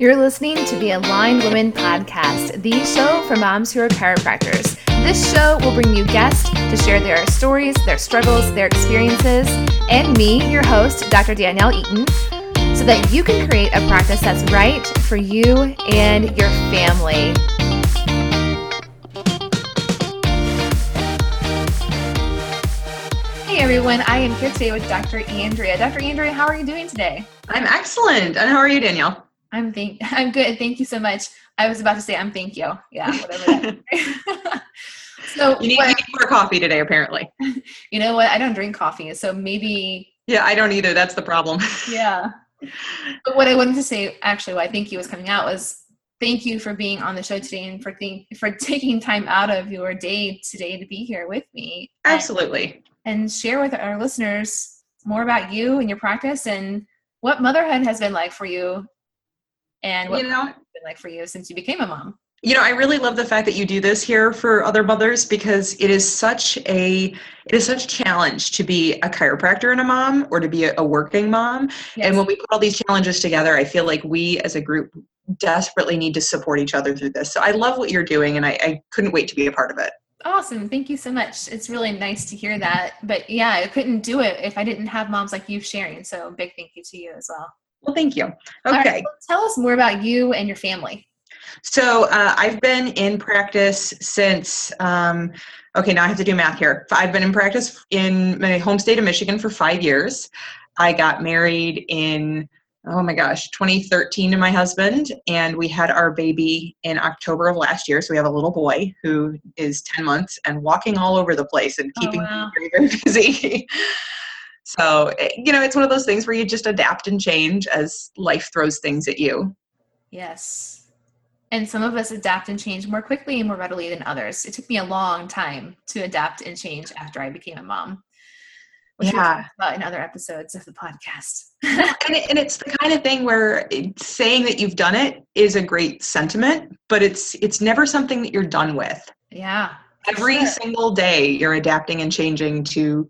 You're listening to the Aligned Women Podcast, the show for moms who are chiropractors. This show will bring you guests to share their stories, their struggles, their experiences, and me, your host, Dr. Danielle Eaton, so that you can create a practice that's right for you and your family. Hey everyone, I am here today with Dr. Andrea. Dr. Andrea, how are you doing today? I'm excellent. And how are you, Danielle? I'm thank I'm good. Thank you so much. I was about to say I'm thank you. Yeah, whatever. so you need, what, you need more coffee today, apparently. You know what? I don't drink coffee, so maybe. Yeah, I don't either. That's the problem. yeah. But what I wanted to say, actually, why thank you was coming out was thank you for being on the show today and for think, for taking time out of your day today to be here with me. Absolutely. And, and share with our listeners more about you and your practice and what motherhood has been like for you and what you know, been like for you since you became a mom. You know, I really love the fact that you do this here for other mothers because it is such a it is such a challenge to be a chiropractor and a mom or to be a, a working mom. Yes. And when we put all these challenges together, I feel like we as a group desperately need to support each other through this. So I love what you're doing and I, I couldn't wait to be a part of it. Awesome. Thank you so much. It's really nice to hear that. But yeah, I couldn't do it if I didn't have moms like you sharing. So big thank you to you as well. Well, thank you. Okay. Right, tell us more about you and your family. So uh, I've been in practice since, um, okay, now I have to do math here. I've been in practice in my home state of Michigan for five years. I got married in, oh my gosh, 2013 to my husband, and we had our baby in October of last year. So we have a little boy who is 10 months and walking all over the place and oh, keeping oh, wow. me very, very busy. So, eh, you know, it's one of those things where you just adapt and change as life throws things at you. Yes. And some of us adapt and change more quickly and more readily than others. It took me a long time to adapt and change after I became a mom. Which yeah. about in other episodes of the podcast. and, it, and it's the kind of thing where saying that you've done it is a great sentiment, but it's it's never something that you're done with. Yeah. Every sure. single day you're adapting and changing to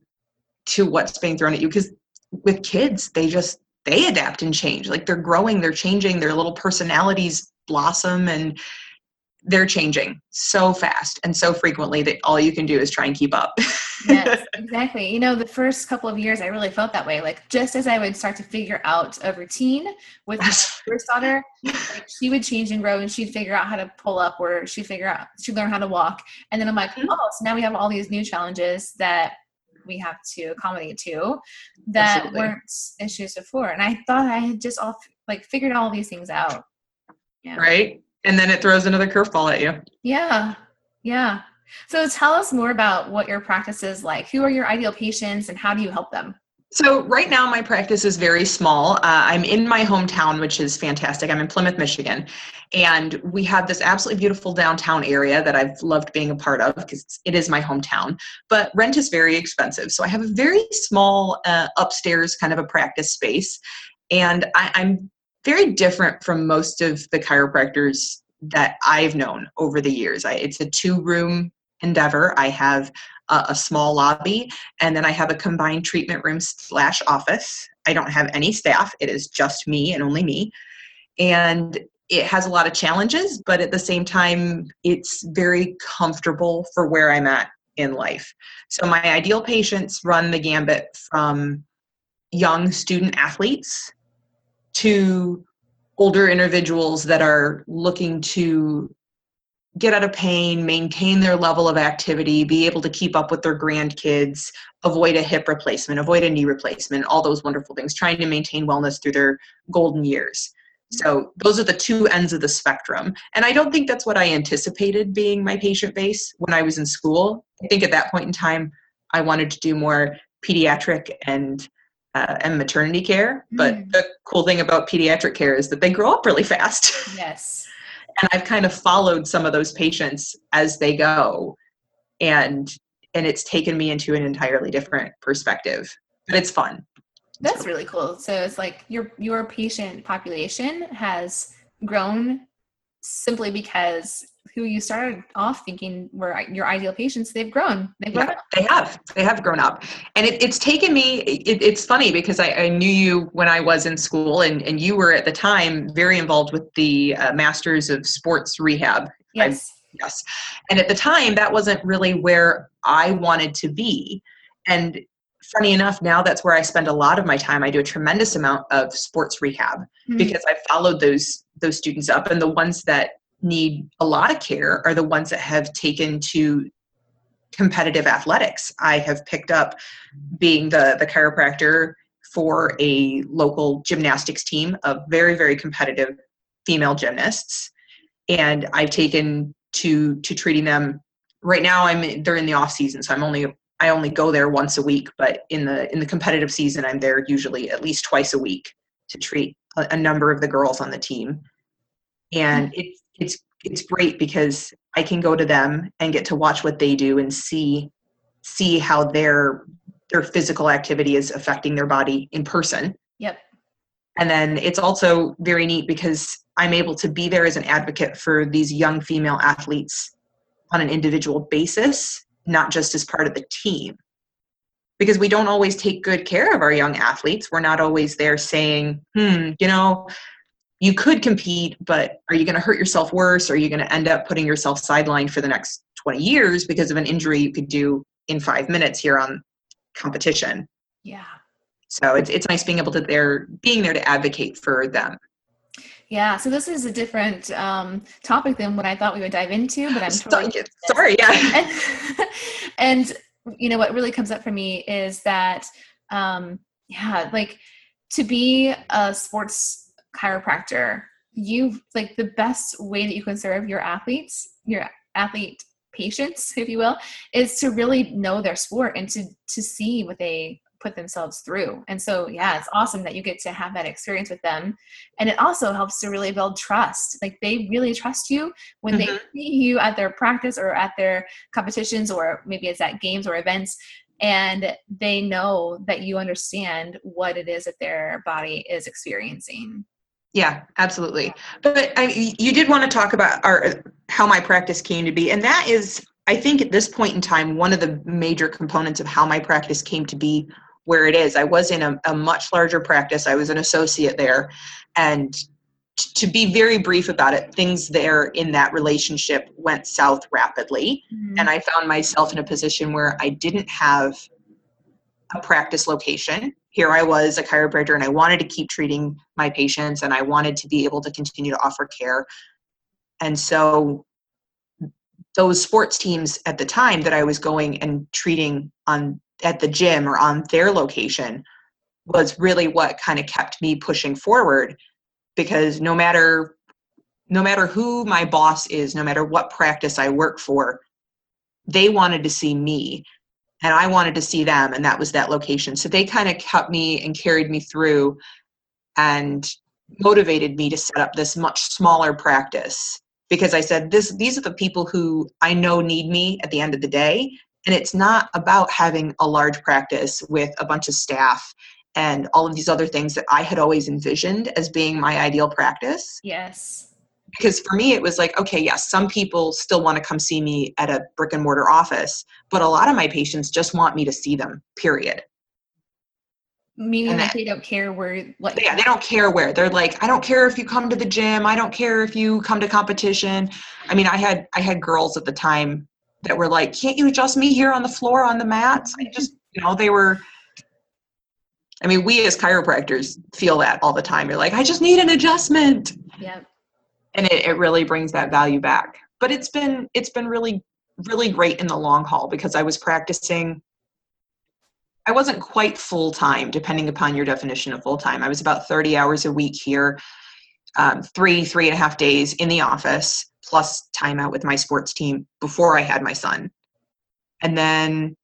to what's being thrown at you because with kids they just they adapt and change like they're growing they're changing their little personalities blossom and they're changing so fast and so frequently that all you can do is try and keep up. yes, exactly. You know, the first couple of years I really felt that way. Like just as I would start to figure out a routine with my first daughter, like she would change and grow and she'd figure out how to pull up or she'd figure out she'd learn how to walk. And then I'm like, mm-hmm. oh, so now we have all these new challenges that we have to accommodate to that Absolutely. weren't issues before. And I thought I had just all like figured all these things out. Yeah. Right. And then it throws another curveball at you. Yeah. Yeah. So tell us more about what your practice is like. Who are your ideal patients and how do you help them? So right now my practice is very small. Uh, I'm in my hometown, which is fantastic. I'm in Plymouth, Michigan, and we have this absolutely beautiful downtown area that I've loved being a part of because it is my hometown. But rent is very expensive, so I have a very small uh, upstairs kind of a practice space, and I, I'm very different from most of the chiropractors that I've known over the years. I, it's a two room endeavor. I have a, a small lobby, and then I have a combined treatment room slash office. I don't have any staff. It is just me and only me. And it has a lot of challenges, but at the same time, it's very comfortable for where I'm at in life. So, my ideal patients run the gambit from young student athletes to older individuals that are looking to get out of pain, maintain their level of activity, be able to keep up with their grandkids, avoid a hip replacement, avoid a knee replacement, all those wonderful things, trying to maintain wellness through their golden years. So those are the two ends of the spectrum. And I don't think that's what I anticipated being my patient base when I was in school. I think at that point in time, I wanted to do more pediatric and uh, and maternity care. But mm. the cool thing about pediatric care is that they grow up really fast. Yes and i've kind of followed some of those patients as they go. And and it's taken me into an entirely different perspective but it's fun. That's really cool. So it's like your your patient population has grown simply because who you started off thinking were your ideal patients, they've grown. They've grown yeah, up. They have. They have grown up. And it, it's taken me, it, it's funny because I, I, knew you when I was in school, and, and you were at the time very involved with the uh, Masters of Sports Rehab. Yes. I, yes. And at the time, that wasn't really where I wanted to be. And funny enough, now that's where I spend a lot of my time. I do a tremendous amount of sports rehab mm-hmm. because I followed those those students up, and the ones that need a lot of care are the ones that have taken to competitive athletics. I have picked up being the the chiropractor for a local gymnastics team of very very competitive female gymnasts. And I've taken to to treating them. Right now I'm they're in the off season so I'm only I only go there once a week but in the in the competitive season I'm there usually at least twice a week to treat a, a number of the girls on the team. And mm. it's it's it's great because I can go to them and get to watch what they do and see see how their their physical activity is affecting their body in person. Yep. And then it's also very neat because I'm able to be there as an advocate for these young female athletes on an individual basis, not just as part of the team. Because we don't always take good care of our young athletes. We're not always there saying, hmm, you know, you could compete, but are you going to hurt yourself worse? Or are you going to end up putting yourself sidelined for the next 20 years because of an injury you could do in five minutes here on competition? Yeah. So it's, it's nice being able to there, being there to advocate for them. Yeah, so this is a different um, topic than what I thought we would dive into, but I'm totally sorry. Yeah, and, and, you know what really comes up for me is that, um, yeah, like to be a sports chiropractor, you like the best way that you can serve your athletes, your athlete patients, if you will, is to really know their sport and to to see what they put themselves through. And so, yeah, it's awesome that you get to have that experience with them. And it also helps to really build trust. Like they really trust you when mm-hmm. they see you at their practice or at their competitions, or maybe it's at games or events. And they know that you understand what it is that their body is experiencing. Yeah, absolutely. But I, you did want to talk about our how my practice came to be, and that is, I think, at this point in time, one of the major components of how my practice came to be where it is. I was in a, a much larger practice. I was an associate there, and t- to be very brief about it, things there in that relationship went south rapidly, mm-hmm. and I found myself in a position where I didn't have a practice location here I was a chiropractor and I wanted to keep treating my patients and I wanted to be able to continue to offer care. And so those sports teams at the time that I was going and treating on at the gym or on their location was really what kind of kept me pushing forward because no matter no matter who my boss is, no matter what practice I work for, they wanted to see me and I wanted to see them, and that was that location. So they kind of kept me and carried me through and motivated me to set up this much smaller practice because I said this these are the people who I know need me at the end of the day and it's not about having a large practice with a bunch of staff and all of these other things that I had always envisioned as being my ideal practice. Yes because for me it was like okay yes some people still want to come see me at a brick and mortar office but a lot of my patients just want me to see them period. Meaning that, that they don't care where what yeah they don't care where. They're like i don't care if you come to the gym. I don't care if you come to competition. I mean i had i had girls at the time that were like can't you adjust me here on the floor on the mats? I just you know they were I mean, we as chiropractors feel that all the time. You're like, I just need an adjustment. Yeah and it, it really brings that value back. But it's been it's been really really great in the long haul because i was practicing i wasn't quite full time depending upon your definition of full time i was about 30 hours a week here um, three three and a half days in the office plus time out with my sports team before i had my son. And then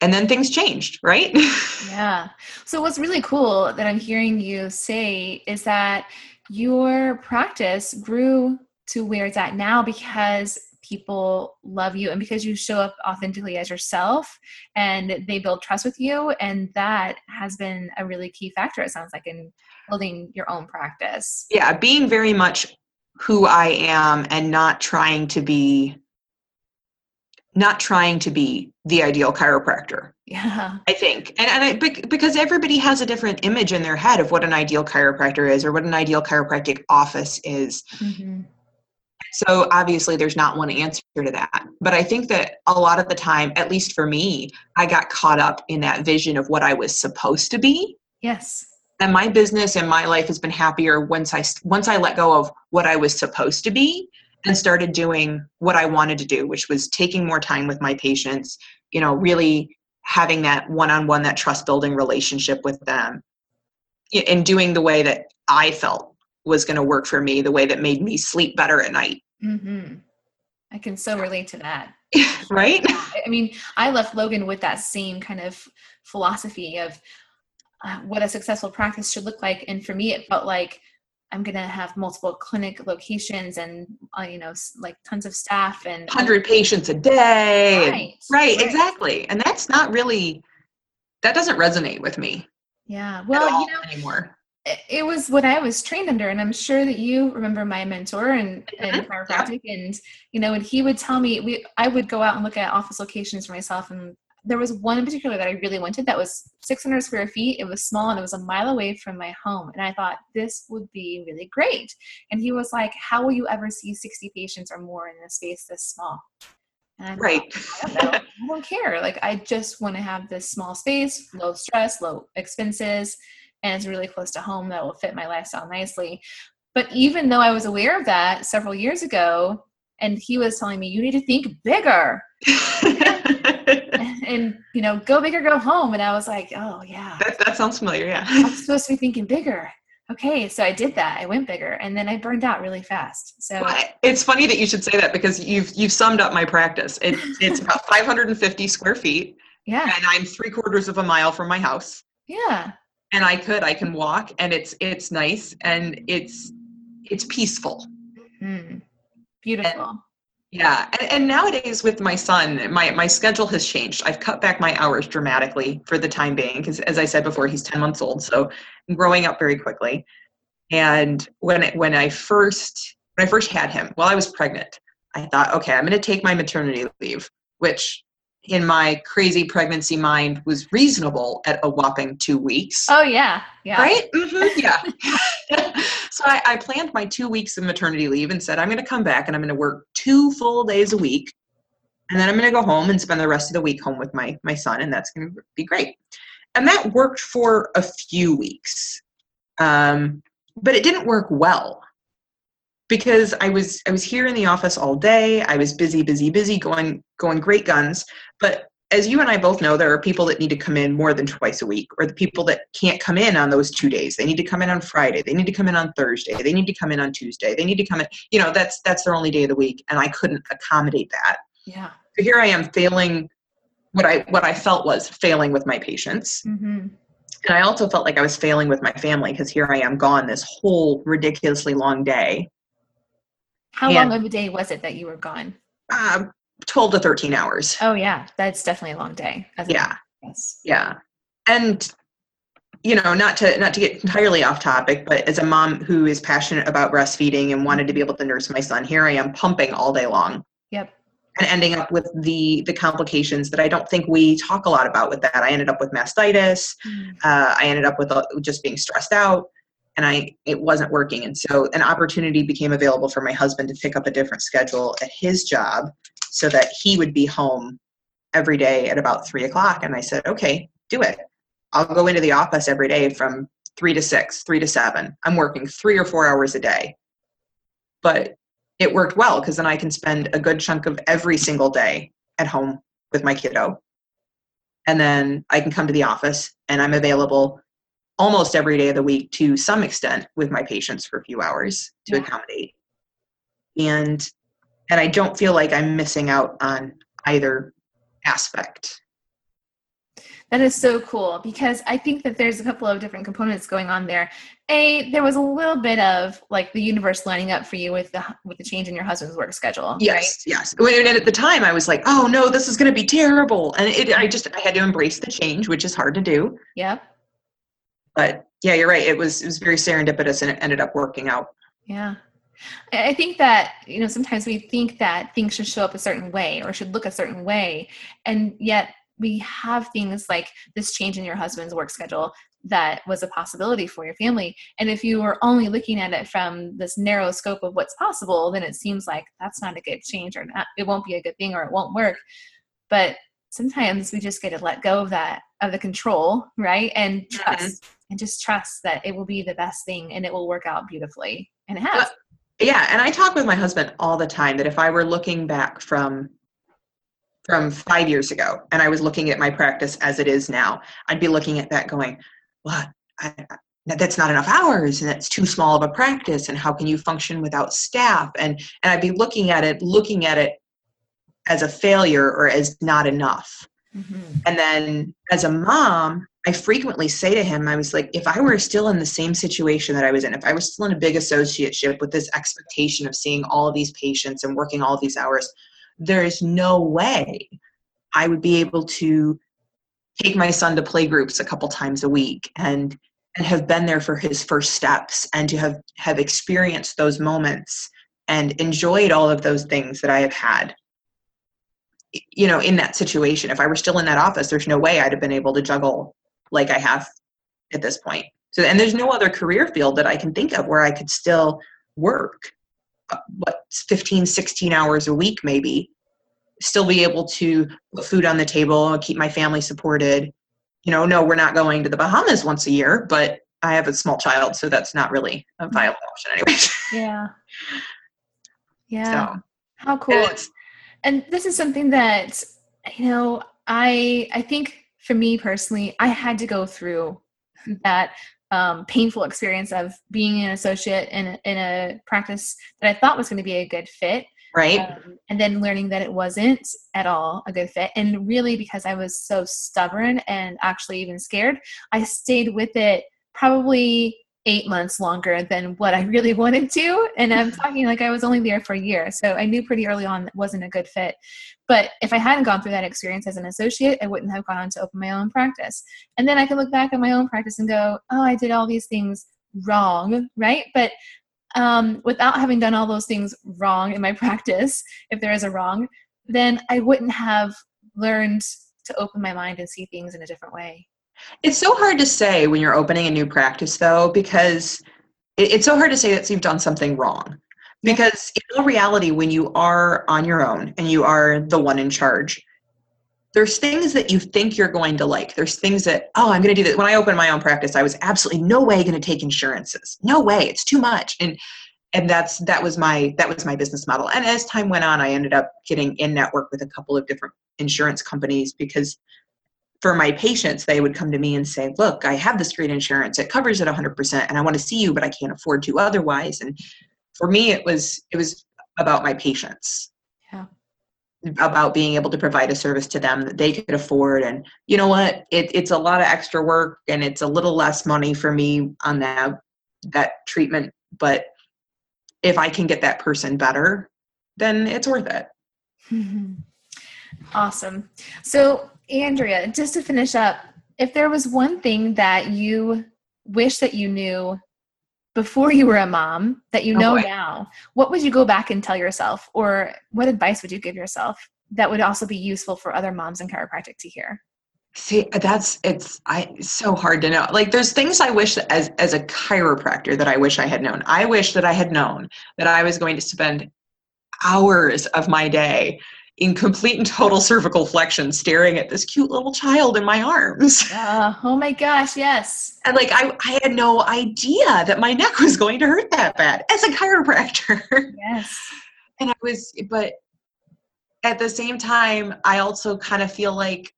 and then things changed right? Yeah. So what's really cool that i'm hearing you say is that your practice grew to where it's at now because people love you and because you show up authentically as yourself and they build trust with you. And that has been a really key factor it sounds like in building your own practice. Yeah being very much who I am and not trying to be not trying to be the ideal chiropractor. Yeah. I think. And, and I, because everybody has a different image in their head of what an ideal chiropractor is or what an ideal chiropractic office is. Mm-hmm. So obviously there's not one answer to that. But I think that a lot of the time, at least for me, I got caught up in that vision of what I was supposed to be. Yes. And my business and my life has been happier once I once I let go of what I was supposed to be and started doing what I wanted to do, which was taking more time with my patients, you know, really having that one on one, that trust building relationship with them, and doing the way that I felt was going to work for me, the way that made me sleep better at night. Mm-hmm. I can so relate to that. right? I mean, I left Logan with that same kind of philosophy of uh, what a successful practice should look like. And for me, it felt like I'm going to have multiple clinic locations and, uh, you know, like tons of staff and 100 patients a day. Right, right, right, exactly. And that's not really, that doesn't resonate with me. Yeah. Well, you know, anymore. It, it was what I was trained under. And I'm sure that you remember my mentor and, and chiropractic. Yeah. And, you know, and he would tell me, we, I would go out and look at office locations for myself and there was one in particular that I really wanted that was 600 square feet. It was small and it was a mile away from my home. And I thought this would be really great. And he was like, How will you ever see 60 patients or more in a space this small? And right. I, don't I don't care. Like, I just want to have this small space, low stress, low expenses, and it's really close to home that will fit my lifestyle nicely. But even though I was aware of that several years ago, and he was telling me, You need to think bigger. and you know, go big or go home. And I was like, oh yeah. That, that sounds familiar. Yeah. I'm supposed to be thinking bigger. Okay, so I did that. I went bigger, and then I burned out really fast. So well, it's funny that you should say that because you've you've summed up my practice. It, it's about 550 square feet. Yeah. And I'm three quarters of a mile from my house. Yeah. And I could, I can walk, and it's it's nice, and it's it's peaceful. Mm. Beautiful. And, yeah, and, and, nowadays with my son, my my schedule has changed. I've cut back my hours dramatically for the time being because, as I said before, he's ten months old, so I'm growing up very quickly. And when it, when I first when I first had him, while I was pregnant, I thought, okay, I'm going to take my maternity leave, which in my crazy pregnancy mind was reasonable at a whopping two weeks. Oh yeah, yeah. Right? Mm-hmm, yeah. so I, I, planned my two weeks of maternity leave and said I'm going to come back and I'm going to work two full days a week, and then I'm going to go home and spend the rest of the week home with my my son, and that's going to be great. And that worked for a few weeks, um, but it didn't work well because I was I was here in the office all day. I was busy, busy, busy, going going great guns. But as you and I both know, there are people that need to come in more than twice a week, or the people that can't come in on those two days. They need to come in on Friday. They need to come in on Thursday. They need to come in on Tuesday. They need to come in. You know, that's that's their only day of the week, and I couldn't accommodate that. Yeah. So here I am failing. What I what I felt was failing with my patients. Mm-hmm. And I also felt like I was failing with my family because here I am gone this whole ridiculously long day how and, long of a day was it that you were gone? Uh, 12 to 13 hours. Oh, yeah. That's definitely a long day. yeah. Yes. Yeah. And you know not to not to get entirely off topic but as a mom who is passionate about breastfeeding and wanted to be able to nurse my son here i am pumping all day long yep and ending up with the the complications that i don't think we talk a lot about with that i ended up with mastitis mm. uh, i ended up with uh, just being stressed out and I it wasn't working. And so an opportunity became available for my husband to pick up a different schedule at his job so that he would be home every day at about three o'clock. And I said, okay, do it. I'll go into the office every day from three to six, three to seven. I'm working three or four hours a day. But it worked well because then I can spend a good chunk of every single day at home with my kiddo. And then I can come to the office and I'm available almost every day of the week to some extent with my patients for a few hours to yeah. accommodate. And and i don't feel like i'm missing out on either aspect. That is so cool because i think that there's a couple of different components going on there. A there was a little bit of like the universe lining up for you with the with the change in your husband's work schedule yes right? yes and at the time i was like oh no this is going to be terrible. And it, i just i had to embrace the change which is hard to do. Yep but yeah, you're right. It was it was very serendipitous, and it ended up working out. Yeah. I think that, you know, sometimes we think that things should show up a certain way or should look a certain way. And yet we have things like this change in your husband's work schedule that was a possibility for your family. And if you were only looking at it from this narrow scope of what's possible, then it seems like that's not a good change or not, it won't be a good thing or it won't work. But sometimes we just get to let go of that, of the control, right? And mm-hmm. trust. And just trust that it will be the best thing and it will work out beautifully. And it has. yeah. And I talk with my husband all the time that if I were looking back from from five years ago and I was looking at my practice as it is now, I'd be looking at that going, well, I, that's not enough hours and that's too small of a practice and how can you function without staff and and i'd be looking at it looking at it as a failure or as not enough mm-hmm. and then as a mom i frequently say to him i was like if i were still in the same situation that i was in if i was still in a big associateship with this expectation of seeing all of these patients and working all these hours there is no way i would be able to take my son to play groups a couple times a week and and have been there for his first steps and to have have experienced those moments and enjoyed all of those things that I have had. You know in that situation if I were still in that office there's no way I'd have been able to juggle like I have at this point so and there's no other career field that I can think of where I could still work uh, what 15 16 hours a week maybe still be able to put food on the table, keep my family supported. You know, no, we're not going to the Bahamas once a year, but I have a small child, so that's not really a mm-hmm. viable option, anyways. Yeah. Yeah. So, How cool. And this is something that, you know, I I think for me personally, I had to go through that um, painful experience of being an associate in a, in a practice that I thought was going to be a good fit, right. um, and then learning that it wasn't at all a good fit. And really because i was so stubborn and actually even scared i stayed with it probably eight months longer than what i really wanted to and i'm talking like i was only there for a year so i knew pretty early on that wasn't a good fit. But if i hadn't gone through that experience as an associate i wouldn't have gone on to open my own practice. And then i can look back at my own practice and go oh i did all these things wrong right? But um, without having done all those things wrong in my practice, if there is a wrong, then I wouldn't have learned to open my mind and see things in a different way. It's so hard to say when you're opening a new practice, though, because it's so hard to say that you've done something wrong. Because in all reality, when you are on your own and you are the one in charge, there's things that you think you're going to like. There's things that, oh, I'm going to do that. When I opened my own practice, I was absolutely no way going to take insurances. No way. It's too much. And and that's that was my that was my business model. And as time went on, I ended up getting in network with a couple of different insurance companies because for my patients, they would come to me and say, "Look, I have this great insurance. It covers it 100%, and I want to see you, but I can't afford to otherwise." And for me, it was it was about my patients Yeah. about being able to provide a service to them that they could afford and you know what it, it's a lot of extra work and it's a little less money for me on that that treatment but if i can get that person better then it's worth it awesome so andrea just to finish up if there was one thing that you wish that you knew before you were a mom that you oh, know now, what would you go back and tell yourself? Or what advice would you give yourself that would also be useful for other moms in chiropractic to hear? See, that's it's I it's so hard to know. Like there's things I wish that as as a chiropractor that I wish I had known. I wish that I had known that I was going to spend hours of my day in complete and total cervical flexion staring at this cute little child in my arms. Uh, oh my gosh, yes. And like I, I had no idea that my neck was going to hurt that bad as a chiropractor. Yes. And I was but at the same time, I also kind of feel like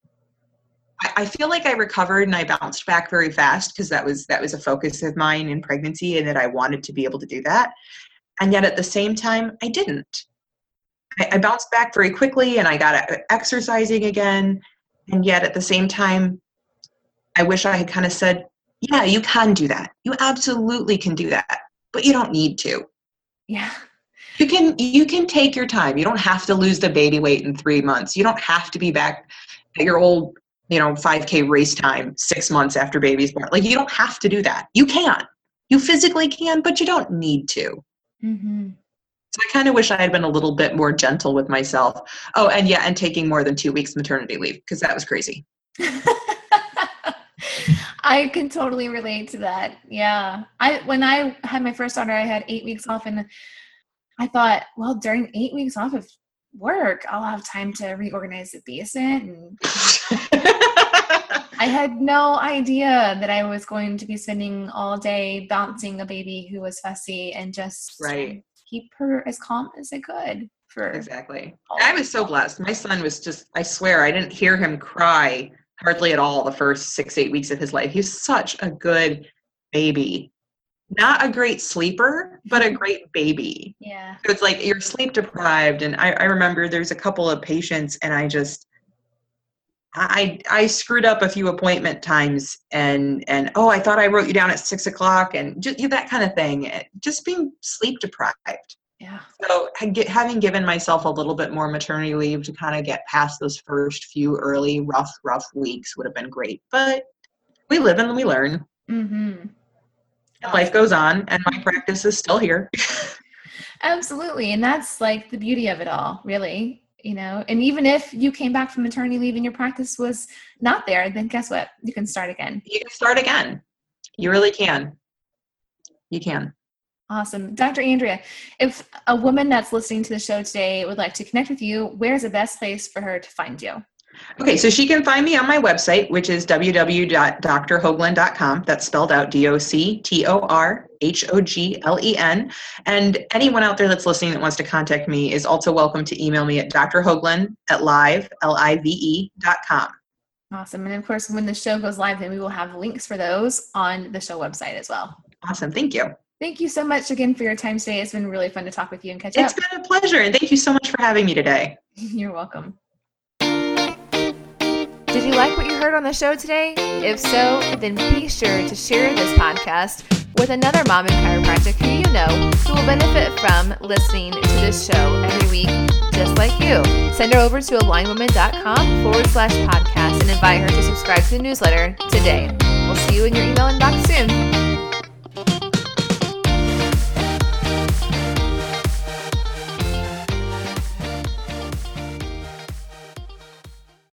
I feel like I recovered and I bounced back very fast because that was that was a focus of mine in pregnancy and that I wanted to be able to do that. And yet at the same time, I didn't. I, I bounced back very quickly and I got exercising again. And yet at the same time, I wish I had kind of said, yeah, you can do that. You absolutely can do that, but you don't need to. Yeah. You can you can take your time. You don't have to lose the baby weight in 3 months. You don't have to be back at your old, you know, 5k race time 6 months after baby's born. Like you don't have to do that. You can. You physically can, but you don't need to. Mm-hmm. So I kind of wish I had been a little bit more gentle with myself. Oh, and yeah, and taking more than two weeks maternity leave because that was crazy. I can totally relate to that. Yeah. I when I had my first daughter, I had eight weeks off and I thought, well, during eight weeks off of work, I'll have time to reorganize the basement and I had no idea that I was going to be spending all day bouncing a baby who was fussy and just right. Keep her as calm as I could for exactly. I was so blessed. My son was just I swear I didn't hear him cry hardly at all the first six, eight weeks of his life. He's such a good baby. Not a great sleeper, but a mm-hmm. great baby. Yeah. So it's like you're sleep deprived. And I, I remember there's a couple of patients and I just I I screwed up a few appointment times and and oh I thought I wrote you down at six o'clock and just that kind of thing. Just being sleep deprived. Yeah. So having given myself a little bit more maternity leave to kind of get past those first few early rough, rough weeks would have been great. But we live and we learn. Mm-hmm. Life goes on, and my practice is still here. Absolutely, and that's like the beauty of it all, really. You know, and even if you came back from maternity leave and your practice was not there, then guess what? You can start again. You can start again. You really can. You can. Awesome. Dr. Andrea, if a woman that's listening to the show today would like to connect with you, where's the best place for her to find you? Okay, so she can find me on my website, which is www.doctorhoglen.com. That's spelled out D O C T O R H O G L E N. And anyone out there that's listening that wants to contact me is also welcome to email me at drhoglen at live, L I V E, dot com. Awesome. And of course, when the show goes live, then we will have links for those on the show website as well. Awesome. Thank you. Thank you so much again for your time today. It's been really fun to talk with you and catch it's up. It's been a pleasure, and thank you so much for having me today. You're welcome. Did you like what you heard on the show today? If so, then be sure to share this podcast with another mom in chiropractic who you know who will benefit from listening to this show every week, just like you. Send her over to alignwoman.com forward slash podcast and invite her to subscribe to the newsletter today. We'll see you in your email inbox soon.